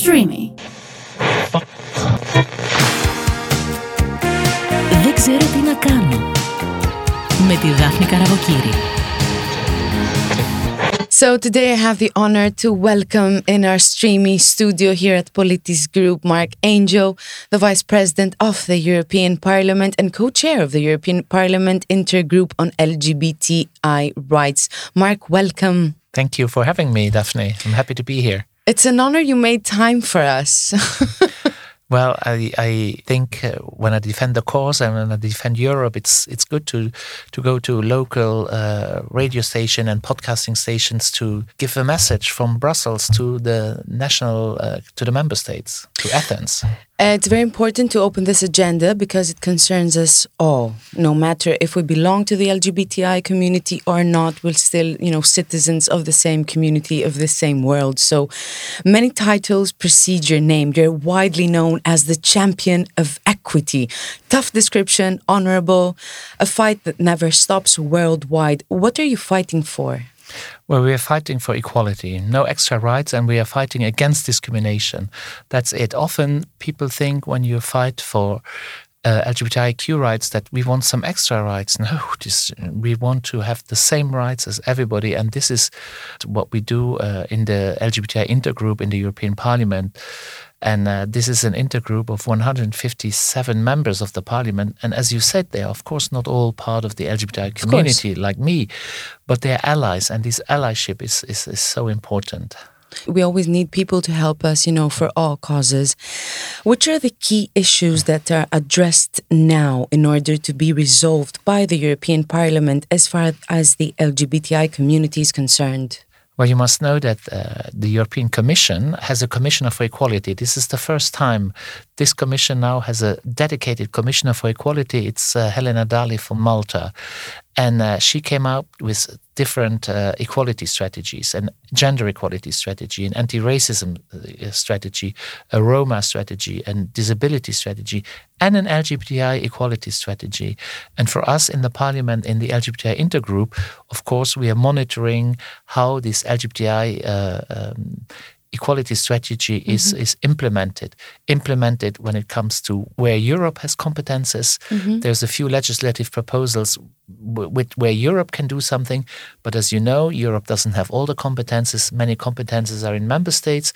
streamy. Δεν ξέρω τι να κάνω. Με τη Δάφνη Καραβοκύρη. So today I have the honor to welcome in our streamy studio here at Politis Group Marc Angel, the Vice President of the European Parliament and co-chair of the European Parliament Intergroup on LGBTI Rights. Marc, welcome. Thank you for having me, Daphne. I'm happy to be here. It's an honor you made time for us. Well, I, I think uh, when I defend the cause and when I defend Europe, it's it's good to to go to local uh, radio station and podcasting stations to give a message from Brussels to the national uh, to the member states to Athens. It's very important to open this agenda because it concerns us all. No matter if we belong to the LGBTI community or not, we're still, you know, citizens of the same community, of the same world. So many titles precede your name. You're widely known as the champion of equity. Tough description, honorable, a fight that never stops worldwide. What are you fighting for? Well, we are fighting for equality, no extra rights, and we are fighting against discrimination. That's it. Often people think when you fight for uh, LGBTIQ rights that we want some extra rights. No, we want to have the same rights as everybody, and this is what we do uh, in the LGBTI intergroup in the European Parliament. And uh, this is an intergroup of 157 members of the parliament. And as you said, they are, of course, not all part of the LGBTI community like me, but they're allies. And this allyship is, is, is so important. We always need people to help us, you know, for all causes. Which are the key issues that are addressed now in order to be resolved by the European Parliament as far as the LGBTI community is concerned? Well, you must know that uh, the European Commission has a Commissioner for Equality. This is the first time this Commission now has a dedicated Commissioner for Equality. It's uh, Helena Dalli from Malta. And uh, she came out with different uh, equality strategies and gender equality strategy, and anti racism uh, strategy, a Roma strategy, and disability strategy, and an LGBTI equality strategy. And for us in the parliament, in the LGBTI intergroup, of course, we are monitoring how this LGBTI uh, um, equality strategy is mm-hmm. is implemented. Implemented when it comes to where Europe has competences. Mm-hmm. There's a few legislative proposals with where Europe can do something, but as you know, Europe doesn't have all the competences. Many competences are in member states,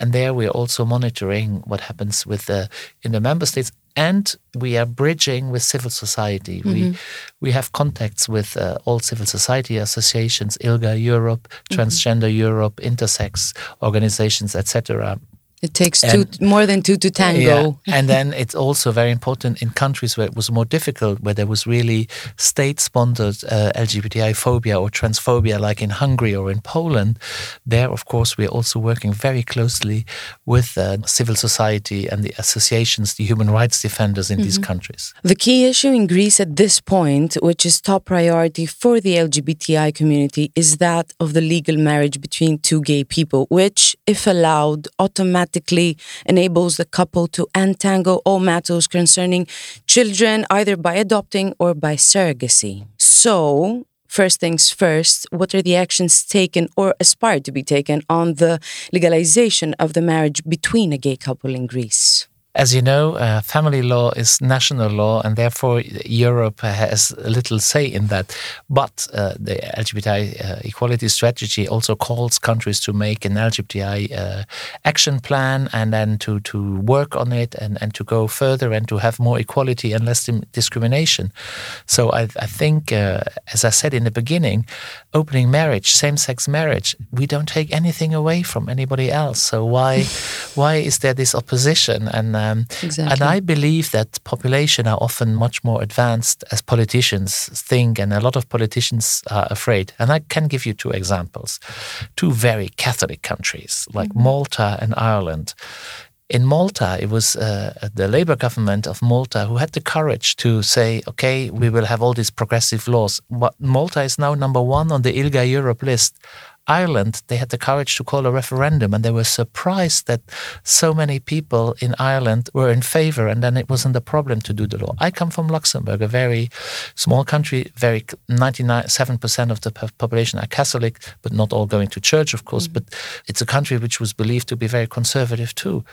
and there we are also monitoring what happens with the in the member states and we are bridging with civil society. Mm-hmm. We we have contacts with uh, all civil society associations, ILGA Europe. Transgender mm-hmm. Europe, intersex organizations, etc. It takes two, more than two to tango. Yeah. and then it's also very important in countries where it was more difficult, where there was really state-sponsored uh, LGBTI phobia or transphobia, like in Hungary or in Poland. There, of course, we're also working very closely with uh, civil society and the associations, the human rights defenders in mm-hmm. these countries. The key issue in Greece at this point, which is top priority for the LGBTI community, is that of the legal marriage between two gay people, which, if allowed, automatically automatically enables the couple to untangle all matters concerning children, either by adopting or by surrogacy. So, first things first, what are the actions taken or aspired to be taken on the legalization of the marriage between a gay couple in Greece? As you know, uh, family law is national law, and therefore Europe has little say in that. But uh, the LGBTI uh, equality strategy also calls countries to make an LGBTI uh, action plan and then to, to work on it and, and to go further and to have more equality and less discrimination. So I, I think, uh, as I said in the beginning, opening marriage, same-sex marriage, we don't take anything away from anybody else. So why why is there this opposition? And um, exactly. and I believe that population are often much more advanced as politicians think, and a lot of politicians are afraid. And I can give you two examples, two very Catholic countries like mm-hmm. Malta and Ireland in Malta, it was uh, the Labour government of Malta who had the courage to say, okay, we will have all these progressive laws. But Malta is now number one on the ILGA Europe list. Ireland, they had the courage to call a referendum and they were surprised that so many people in Ireland were in favor and then it wasn't a problem to do the law. I come from Luxembourg, a very small country, very 97% of the population are Catholic, but not all going to church, of course, mm. but it's a country which was believed to be very conservative too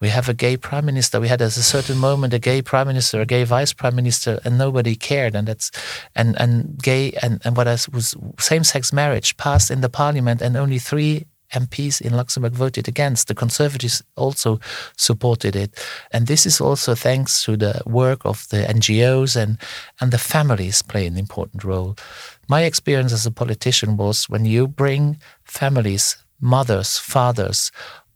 we have a gay prime minister. We had at a certain moment a gay prime minister, a gay vice prime minister, and nobody cared. And that's and and gay and and what was same sex marriage passed in the parliament, and only three MPs in Luxembourg voted against. The Conservatives also supported it. And this is also thanks to the work of the NGOs and, and the families play an important role. My experience as a politician was when you bring families, mothers, fathers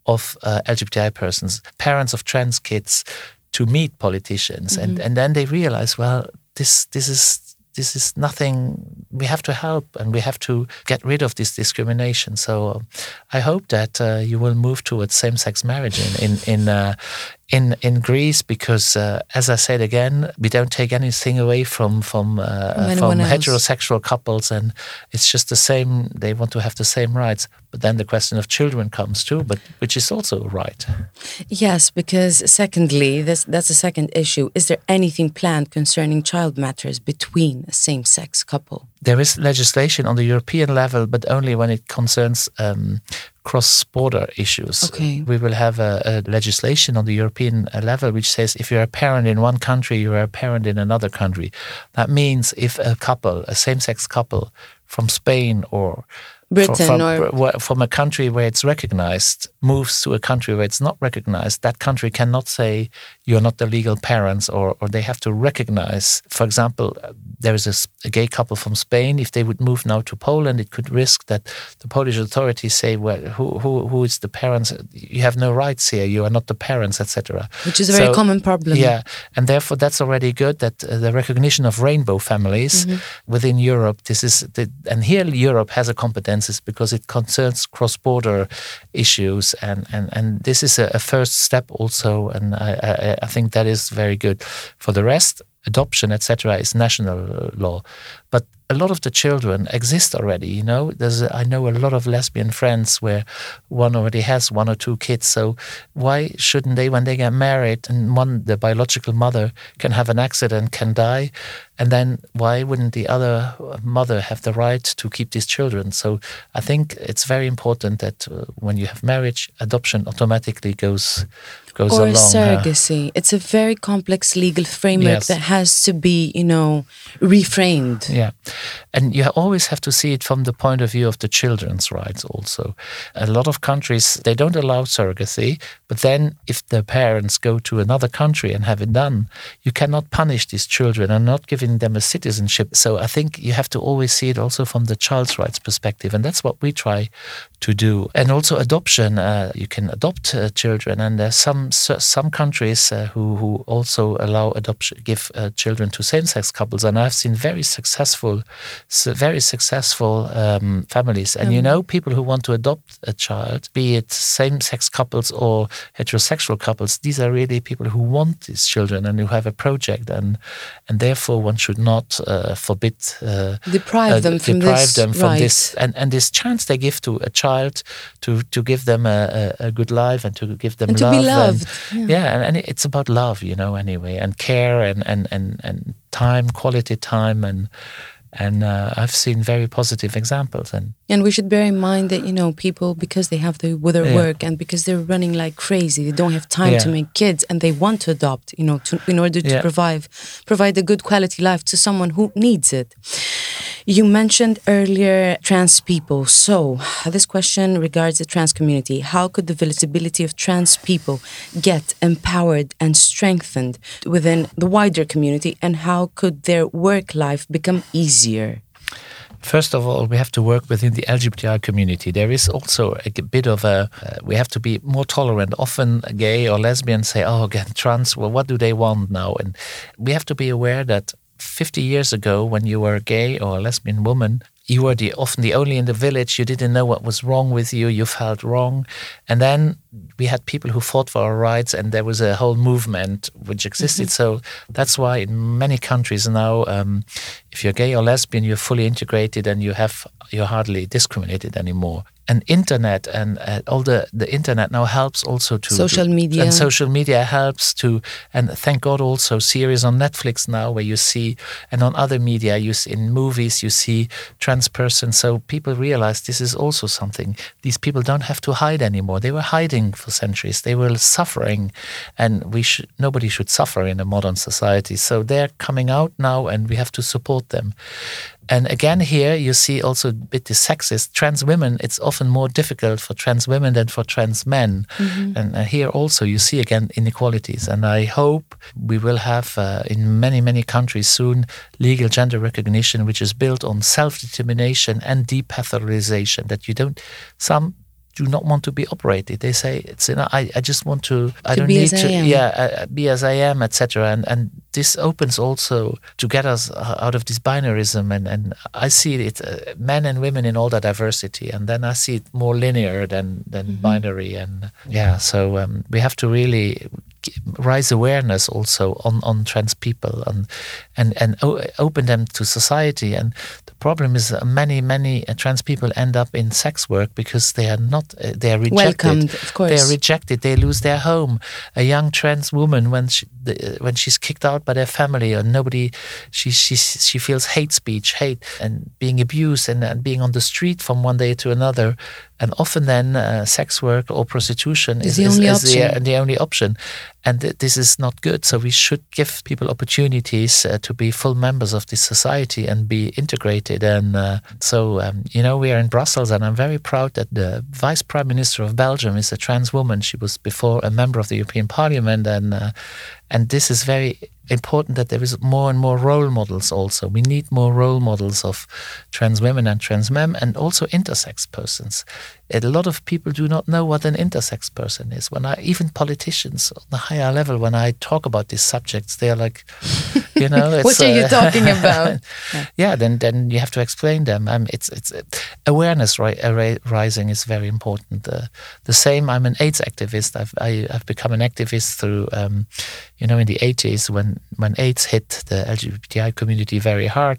of uh, LGBTI persons, parents of trans kids, to meet politicians, mm-hmm. and and then they realize, well, this this is this is nothing. We have to help, and we have to get rid of this discrimination. So, uh, I hope that uh, you will move towards same-sex marriage in in in, uh, in in Greece because, uh, as I said again, we don't take anything away from from uh, from heterosexual couples, and it's just the same. They want to have the same rights, but then the question of children comes too, but which is also a right. Yes, because secondly, this, that's a second issue. Is there anything planned concerning child matters between a same-sex couple? There is legislation on the European level, but only when it concerns um, cross-border issues. Okay. We will have a, a, legislation on the European level which says if you're a parent in one country, you're a parent in another country. That means if a couple, a same-sex couple from Spain or Britain from, or from a country where it's recognized moves to a country where it's not recognized, that country cannot say you're not the legal parents, or or they have to recognize. For example, there is a, a, gay couple from Spain. If they would move now to Poland, it could risk that the Polish authorities say, "Well, who who who is the parents? You have no rights here. You are not the parents, etc." Which is a very so, common problem. Yeah, and therefore that's already good. That uh, the recognition of rainbow families mm-hmm. within Europe. This is the, and here Europe has a because it concerns cross-border issues, and and and this is a, a first step also, and I, I I think that is very good. For the rest, adoption, etc., is national law. But a lot of the children exist already. You know, there's a, I know a lot of lesbian friends where one already has one or two kids. So why shouldn't they, when they get married, and one the biological mother can have an accident, can die, and then why wouldn't the other mother have the right to keep these children? So I think it's very important that uh, when you have marriage, adoption automatically goes goes or along. surrogacy. Uh, it's a very complex legal framework yes. that has to be, you know, reframed. Yeah, and you always have to see it from the point of view of the children's rights. Also, a lot of countries they don't allow surrogacy, but then if the parents go to another country and have it done, you cannot punish these children and not giving them a citizenship. So I think you have to always see it also from the child's rights perspective, and that's what we try to do. And also adoption, uh, you can adopt uh, children, and there's some some countries uh, who who also allow adoption, give uh, children to same-sex couples, and I've seen very successful, very successful um, families. And you know, people who want to adopt a child, be it same-sex couples or heterosexual couples, these are really people who want these children and who have a project, and and therefore one should not uh, forbid uh, deprive them from deprive this them from right. this and and this chance they give to a child to to give them a, a, a good life and to give them and love to be loved. And, yeah, yeah and, and, it's about love, you know, anyway, and care and and and, and time, quality time, and and uh, I've seen very positive examples. And and we should bear in mind that you know people because they have the with their yeah. work and because they're running like crazy, they don't have time yeah. to make kids, and they want to adopt, you know, to, in order to yeah. provide provide a good quality life to someone who needs it. You mentioned earlier trans people. So, this question regards the trans community. How could the visibility of trans people get empowered and strengthened within the wider community, and how could their work life become easier? First of all, we have to work within the LGBTI community. There is also a bit of a, uh, we have to be more tolerant. Often gay or lesbian say, oh, again, trans, well, what do they want now? And we have to be aware that 50 years ago, when you were a gay or a lesbian woman, you were the, often the only in the village. You didn't know what was wrong with you. You felt wrong. And then we had people who fought for our rights, and there was a whole movement which existed. Mm-hmm. So that's why in many countries now, um, if you're gay or lesbian, you're fully integrated and you have you're hardly discriminated anymore and internet and uh, all the the internet now helps also to social media. And social media helps to and thank God also series on Netflix now where you see and on other media you see, in movies you see trans persons. So people realize this is also something. These people don't have to hide anymore. They were hiding for centuries. They were suffering. And we should nobody should suffer in a modern society. So they're coming out now and we have to support them and again, here you see also a bit the sexist. Trans women, it's often more difficult for trans women than for trans men. Mm-hmm. And uh, here also you see again inequalities. And I hope we will have uh, in many, many countries soon legal gender recognition, which is built on self determination and depathologization. That you don't, some do not want to be operated. They say it's you know I, I just want to, to I don't need to yeah uh, be as I am etc. And and this opens also to get us uh, out of this binarism and and I see it uh, men and women in all that diversity and then I see it more linear than than mm-hmm. binary and yeah so um, we have to really raise awareness also on, on trans people and and and open them to society. And the problem is many many uh, trans people end up in sex work because they are not uh, they are rejected. Welcomed, of course. They are rejected. They lose their home. A young trans woman when she the, when she's kicked out by their family or nobody, she she she feels hate speech, hate, and being abused and, and being on the street from one day to another and often then uh, sex work or prostitution is, is, the, only is, is the, the, only option and th- this is not good. So we should give people opportunities uh, to be full members of this society and be integrated. And uh, so um, you know we are in brussels and i'm very proud that the vice prime minister of belgium is a trans woman. She was before a member of the european parliament and uh, and this is very important that there is more and more role models also. We need more role models of trans women and trans men and also intersex persons. A lot of people do not know what an intersex person is. When I even politicians on the higher level, when I talk about these subjects, they are like, you know, what are uh, you talking about? yeah. then then you have to explain them. Um, it's it's uh, awareness ri- rising is very important. Uh, the same. I'm an AIDS activist. I've I, have i have become an activist through, um, you know, in the 80s when when AIDS hit the LGBTI community very hard,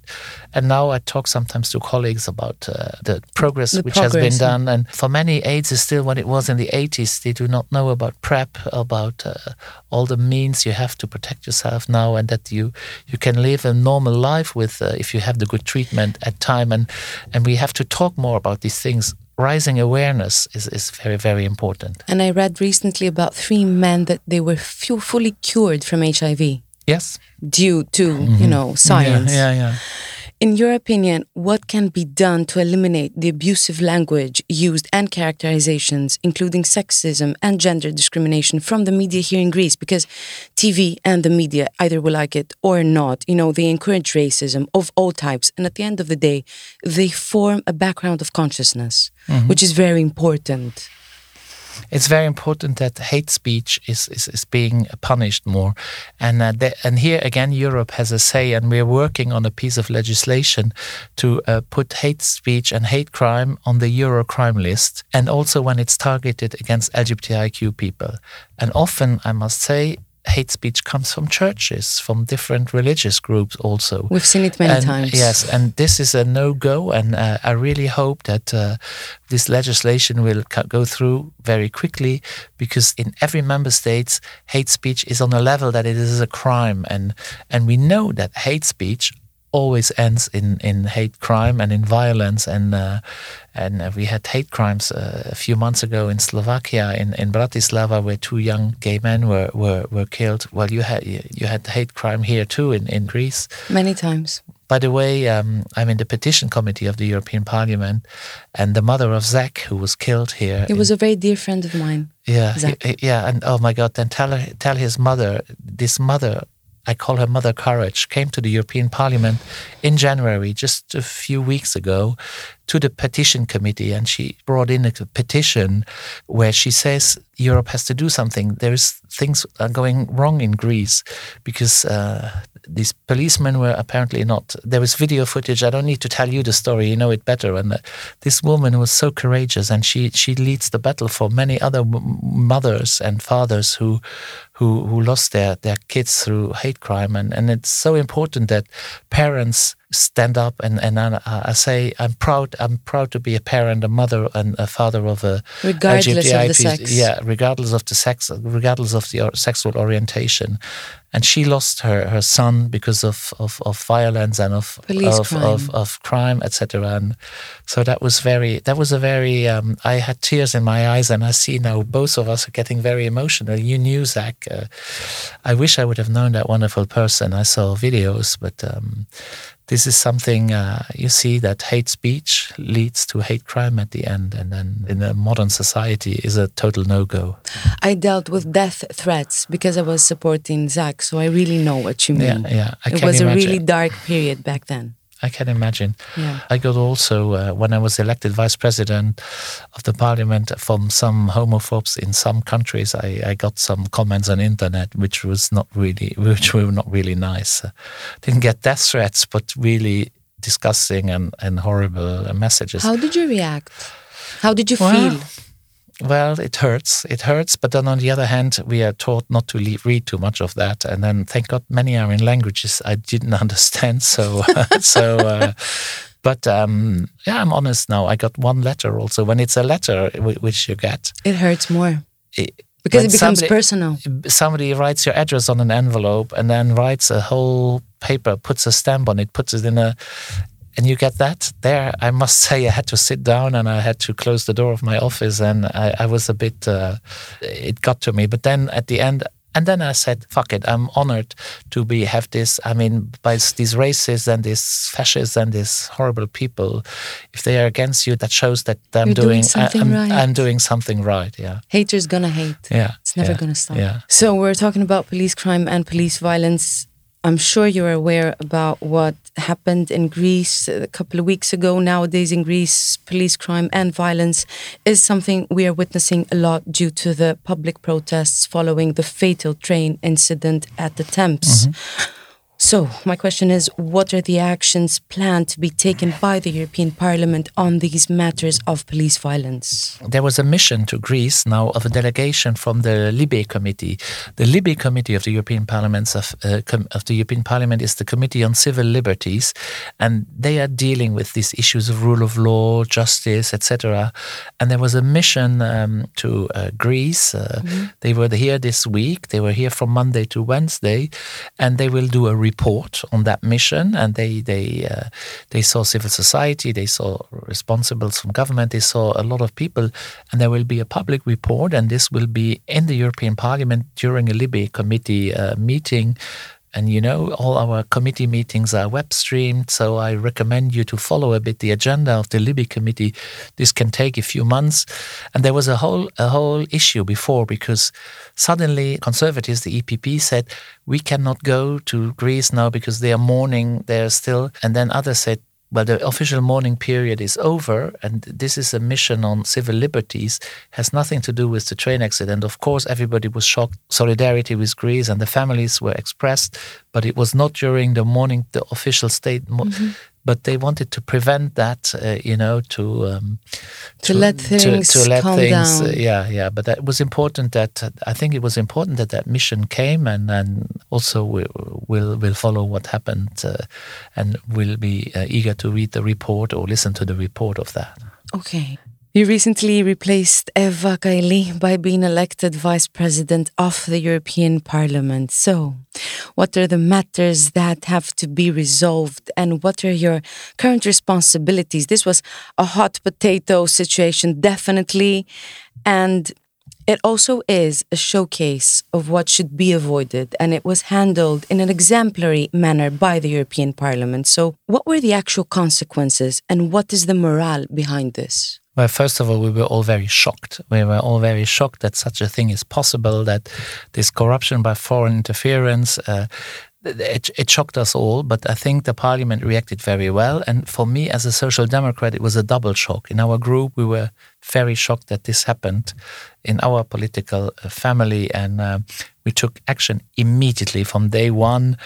and now I talk sometimes to colleagues about uh, the progress the which progress, has been done. And for many, AIDS is still what it was in the 80s. They do not know about PrEP, about uh, all the means you have to protect yourself now, and that you you can live a normal life with uh, if you have the good treatment at time. And and we have to talk more about these things rising awareness is, is very, very important. And I read recently about three men that they were fully cured from HIV. Yes. Due to, mm-hmm. you know, science. Yeah, yeah, yeah. In your opinion, what can be done to eliminate the abusive language used and characterizations, including sexism and gender discrimination from the media here in Greece? Because TV and the media, either will like it or not, you know, they encourage racism of all types. And at the end of the day, they form a background of consciousness, mm-hmm. which is very important it's very important that hate speech is, is, is being punished more. And, uh, the, and here again, Europe has a say, and we're working on a piece of legislation to uh, put hate speech and hate crime on the Euro crime list, and also when it's targeted against LGBTIQ people. And often, I must say, hate speech comes from churches, from different religious groups also. We've seen it many and, times. Yes, and this is a no go. And uh, I really hope that uh, this legislation will go through very quickly because in every member state, hate speech is on a level that it is a crime. And, and we know that hate speech always ends in, in hate crime and in violence. And uh, and uh, we had hate crimes uh, a few months ago in Slovakia, in, in Bratislava, where two young gay men were, were, were killed. Well, you had you had hate crime here too in, in Greece. Many times. By the way, um, I'm in the petition committee of the European Parliament, and the mother of Zach, who was killed here. He was a very dear friend of mine. Yeah, he, yeah, and oh my God! Then tell her, tell his mother, this mother I call her Mother Courage, came to the European Parliament in January, just a few weeks ago, to the petition committee, and she brought in a petition where she says Europe has to do something. There's things are going wrong in Greece because uh, these policemen were apparently not. There was video footage. I don't need to tell you the story. You know it better. And uh, this woman was so courageous, and she she leads the battle for many other mothers and fathers who who who lost their their kids through hate crime. And and it's so important that parents stand up and and I, I, say I'm proud I'm proud to be a parent a mother and a father of a regardless LGBTI, of the sex. Yeah regardless of the sex regardless of the sexual orientation. And she lost her, her son because of, of, of violence and of Police of, crime. of, of crime etc and so that was very that was a very um, I had tears in my eyes and I see now both of us are getting very emotional. You knew Zach uh, I wish I would have known that wonderful person. I saw videos but um, this is something uh, you see that hate speech leads to hate crime at the end, and then in a modern society is a total no go. I dealt with death threats because I was supporting Zach, so I really know what you mean. Yeah, yeah. I it was imagine. a really dark period back then. I can imagine. Yeah. I got also, uh, when I was elected vice president of the parliament, from some homophobes in some countries, I, I got some comments on internet which was not really, which were not really nice. Uh, didn't get death threats, but really disgusting and, and horrible messages. How did you react? How did you well, feel? Well, it hurts. It hurts. But then on the other hand, we are taught not to read too much of that. And then, thank God, many are in languages I didn't understand. So, so. Uh, but um, yeah, I'm honest now. I got one letter also. When it's a letter which you get, it hurts more. It, because it becomes somebody, personal. Somebody writes your address on an envelope and then writes a whole paper, puts a stamp on it, puts it in a and you get that there. I must say, I had to sit down and I had to close the door of my office, and I, I was a bit. Uh, it got to me, but then at the end, and then I said, "Fuck it! I'm honored to be have this. I mean, by these racists and these fascists and these horrible people, if they are against you, that shows that I'm You're doing, something I'm, right. I'm doing something right. Yeah, haters gonna hate. Yeah, it's never yeah, gonna stop. Yeah. So we're talking about police crime and police violence I'm sure you're aware about what happened in Greece a couple of weeks ago. Nowadays, in Greece, police crime and violence is something we are witnessing a lot due to the public protests following the fatal train incident at the Tempi. Mm -hmm. So, my question is what are the actions planned to be taken by the European Parliament on these matters of police violence? There was a mission to Greece now of a delegation from the Libe Committee. The Libe Committee of the European Parliament of, uh, of the European Parliament is the Committee on Civil Liberties, and they are dealing with these issues of rule of law, justice, etc. And there was a mission um, to uh, Greece. Uh, mm -hmm. They were here this week. They were here from Monday to Wednesday, and they will do a report on that mission, and they they uh, they saw civil society, they saw responsibles from government, they saw a lot of people, and there will be a public report, and this will be in the European Parliament during a Libe committee uh, meeting and you know, all our committee meetings are web streamed, so I recommend you to follow a bit the agenda of the Libe committee. This can take a few months. And there was a whole a whole issue before because suddenly conservatives, the EPP, said we cannot go to Greece now because they are mourning there still. And then others said well, the official mourning period is over, and this is a mission on civil liberties, has nothing to do with the train accident. Of course, everybody was shocked. Solidarity with Greece and the families were expressed, but it was not during the mourning, the official state. Mm-hmm but they wanted to prevent that, uh, you know, to, um, to, to let things to, to let calm things, down. Uh, yeah, yeah. But it was important that uh, I think it was important that that mission came, and and also we will will follow what happened, uh, and will be uh, eager to read the report or listen to the report of that. Okay. You recently replaced Eva Kaili by being elected Vice President of the European Parliament. So, what are the matters that have to be resolved and what are your current responsibilities? This was a hot potato situation, definitely. And it also is a showcase of what should be avoided, and it was handled in an exemplary manner by the European Parliament. So, what were the actual consequences, and what is the morale behind this? Well, first of all, we were all very shocked. We were all very shocked that such a thing is possible, that this corruption by foreign interference, uh, it, it shocked us all, but I think the parliament reacted very well. And for me, as a social democrat, it was a double shock. In our group, we were very shocked that this happened in our political uh, family, and uh, we took action immediately from day one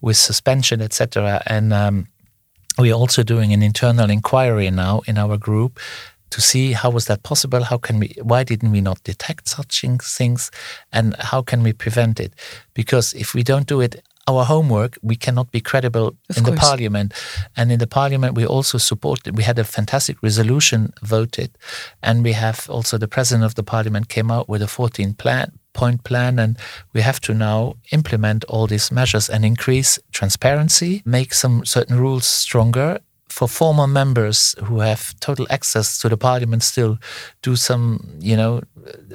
with suspension, etc. And um, we're also doing an internal inquiry now in our group to see how was that possible how can we why didn't we not detect such things and how can we prevent it because if we don't do it our homework, we cannot be credible of in course. the parliament. And in the parliament, we also supported, we had a fantastic resolution voted. And we have also the president of the parliament came out with a 14 plan, point plan. And we have to now implement all these measures and increase transparency, make some certain rules stronger, for former members who have total access to the parliament still do some you know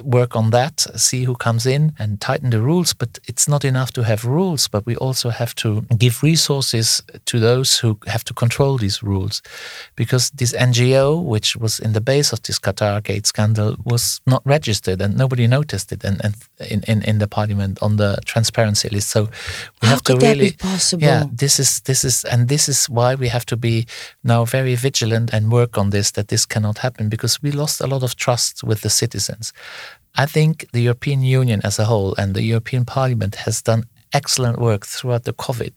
work on that see who comes in and tighten the rules. But it's not enough to have rules but we also have to give resources to those who have to control these rules. Because this ngo which was in the base of this qatar gate scandal was not registered and nobody noticed it and, and in, in, in the parliament on the transparency list. So we How have to really be possible? yeah this is this is and this is why we have to be now very vigilant and work on this that this cannot happen because we lost a lot of trust with the citizens i think the european union as a whole and the european parliament has done excellent work throughout the covid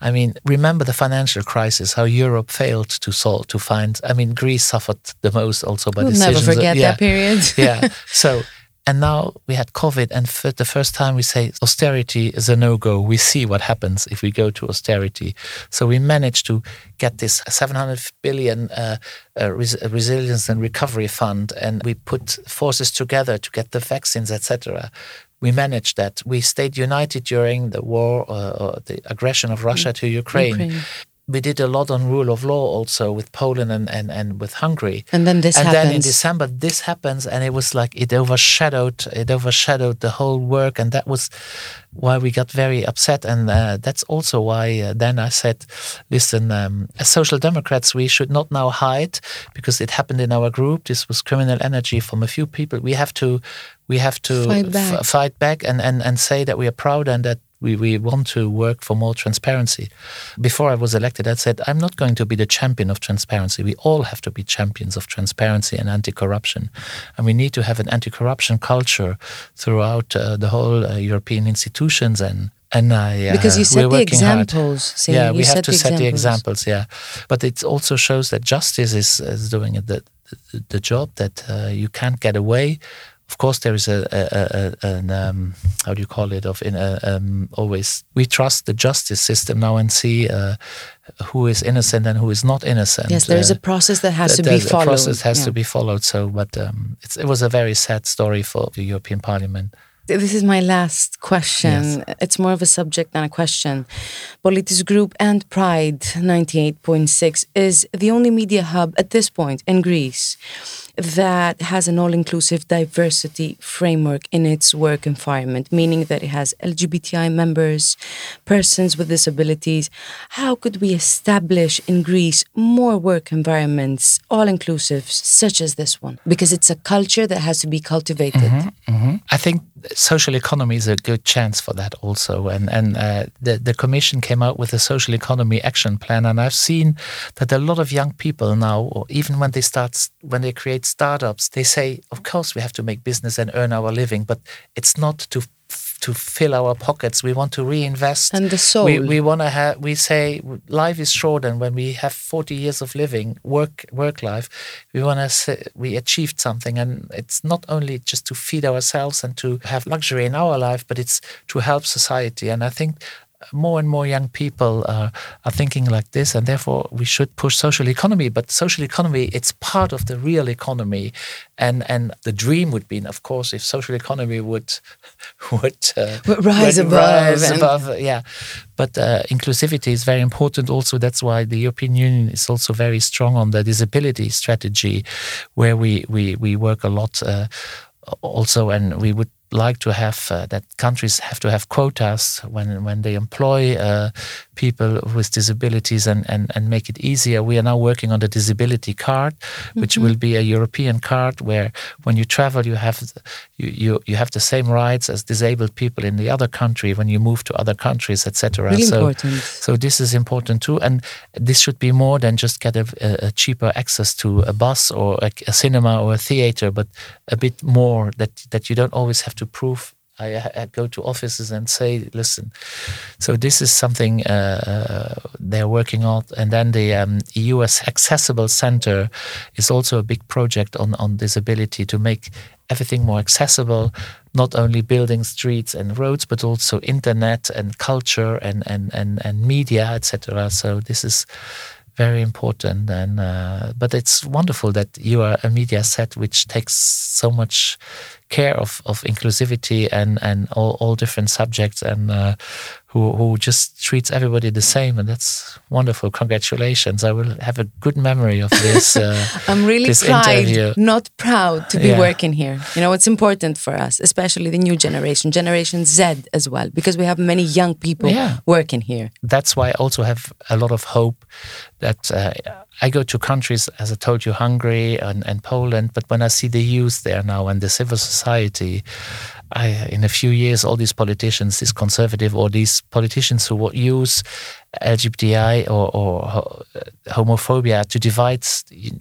i mean remember the financial crisis how europe failed to solve to find i mean greece suffered the most also by We'll decisions never forget yeah that period. yeah. So, and now we had COVID, and for the first time we say austerity is a no go. We see what happens if we go to austerity. So we managed to get this 700 billion uh, uh, res- resilience and recovery fund, and we put forces together to get the vaccines, etc. We managed that. We stayed united during the war uh, or the aggression of Russia to Ukraine. Ukraine. We did a lot on rule of law also with Poland and, and, and with Hungary And then this and then in. December this happens and it was like it overshadowed it overshadowed the whole work and that was why we got very upset and uh, that's also why uh, then I said listen um, as social democrats we should not now hide because it happened in our group this was criminal energy from a few people we have to we have to Fight f- back. fight back and, and, and say that we are proud and that we, we want to work for more transparency. Before I was elected, I said, I'm not going to be the champion of transparency. We all have to be champions of transparency and anti corruption. And we need to have an anti corruption culture throughout uh, the whole uh, European institutions. And, and I, uh, because you set we're the examples. Say, yeah, we have to the set the examples. examples. Yeah, but it also shows that justice is, is doing it, the, the, the job that uh, you can't get away. Of course, there is a, a, a, a an um, how do you call it? Of in a, um, always we trust the justice system now and see uh, who is innocent and who is not innocent. Yes, there is Uh, a process that has that- to be followed. The process has Yeah. to be followed. So, but um, it's, it was a very sad story for the European Parliament. This is my last question. Yes. It's more of a subject than a question. Politis Group and Pride 98.6 is the only media hub at this point in Greece that has an all inclusive diversity framework in its work environment, meaning that it has LGBTI members, persons with disabilities. How could we establish in Greece more work environments, all inclusive, such as this one? Because it's a culture that has to be cultivated. I think social economy is a good chance for that also. And and uh, the the commission came out with a social economy action plan, and I've seen that a lot of young people now, or even when they start when they create startups, they say, of course we have to make business and earn our living, but it's not to to fill our pockets. We want to reinvest. And the soul. We, we want to have. We say life is short, and when we have forty years of living, work work life, we want to say we achieved something, and it's not only just to feed ourselves and to have luxury in our life, but it's to help society. And I think more and more young people uh, are thinking like this, and therefore we should push social economy. But social economy, it's part of the real economy, and and the dream would be, of course, if social economy would would uh, rise would above rise and- above, yeah. But uh, inclusivity is very important. Also, that's why the European Union is also very strong on the disability strategy, where we we we work a lot. Uh, also, and we would like to have uh, that countries have to have quotas when when they employ uh, people with disabilities and, and and make it easier. We are now working on the disability card, which Mm-hmm. will be a European card where when you travel you have you, you you have the same rights as disabled people in the other country when you move to other countries, etc. Really so, important. so this is important too, and this should be more than just get a, a- a cheaper access to a bus or a, a cinema or a theater, but a bit more that that you don't always have to prove. I, go to offices and say, listen. So this is something uh, uh, they're working on, and then the um, EU Accessible Center is also a big project on on disability to make everything more accessible, not only building streets and roads, but also internet and culture and and and, and media, etc. So this is very important and uh, but it's wonderful that you are a media set which takes so much care of, of inclusivity and, and all, all different subjects and uh, who, who just treats everybody the same and that's wonderful congratulations i will have a good memory of this uh, I'm really this proud, interview. not proud to be Yeah. working here. You know, it's important for us, especially the new generation, Generation Z as well, because we have many young people Yeah. working here. that's why I also have a lot of hope that uh, I go to countries, as I told you, Hungary and, and Poland, but when I see the youth there now and the civil society, I, in a few years, all these politicians, these conservative or these politicians who use LGBTI or, or homophobia to divide,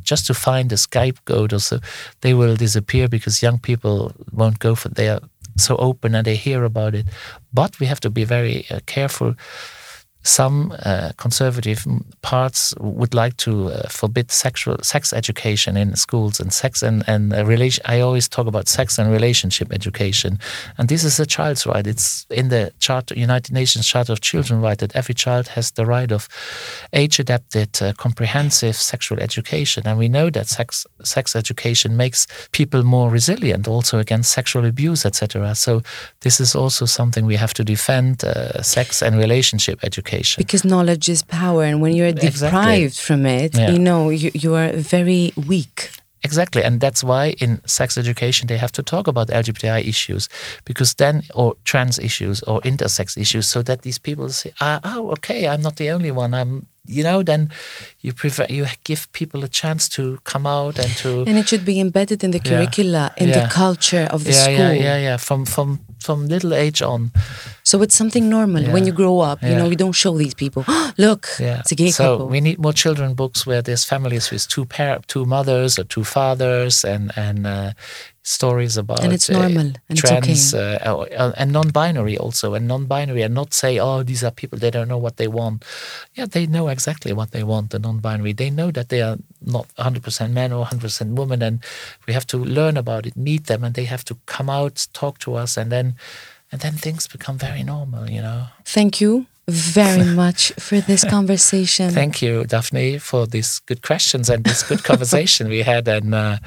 just to find a scapegoat or so, they will disappear because young people won't go for, they are so open and they hear about it. But we have to be very uh, careful some uh, conservative parts would like to uh, forbid sexual sex education in schools and sex and and uh, relation. I always talk about sex and relationship education, and this is a child's right. It's in the Charter, United Nations Charter of Children right that every child has the right of age-adapted, uh, comprehensive sexual education, and we know that sex sex education makes people more resilient, also against sexual abuse, etc. So this is also something we have to defend: uh, sex and relationship education. Because knowledge is power, and when you're Exactly. deprived from it, Yeah. you know, you, you are very weak. Exactly, and that's why in sex education they have to talk about LGBTI issues, because then or trans issues or intersex issues, so that these people say, ah, "Oh, okay, I'm not the only one. I'm." You know, then you prefer you give people a chance to come out and to And it should be embedded in the Yeah. curricula, in Yeah. the culture of the yeah, school. yeah, yeah, yeah, from from from little age on. So it's something normal. When you grow up, you know, you don't show these people. Look, Yeah. it's a gay so couple. we need more children books where there's families with two pair, two mothers or two fathers, and and uh, stories about And it's uh, normal, and it's trans uh, uh, and non-binary also, and non-binary, and not say, oh, these are people they don't know what they want. Yeah, they know exactly what they want. The non-binary, they know that they are not 100% men or 100% women, and we have to learn about it, meet them, and they have to come out, talk to us, and then and then things become very normal, you know. Thank you very much for this conversation. Thank you, Daphne, for these good questions and this good conversation we had. And uh,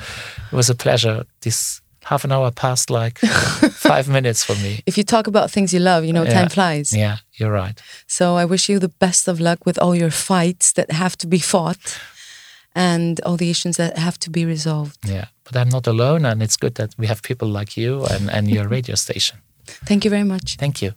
it was a pleasure. This half an hour passed like five minutes for me. if you talk about things you love, you know, Yeah. time flies. Yeah, you're right. So I wish you the best of luck with all your fights that have to be fought and all the issues that have to be resolved. Yeah. But I'm not alone. And it's good that we have people like you and, and your radio station. Thank you very much. Thank you.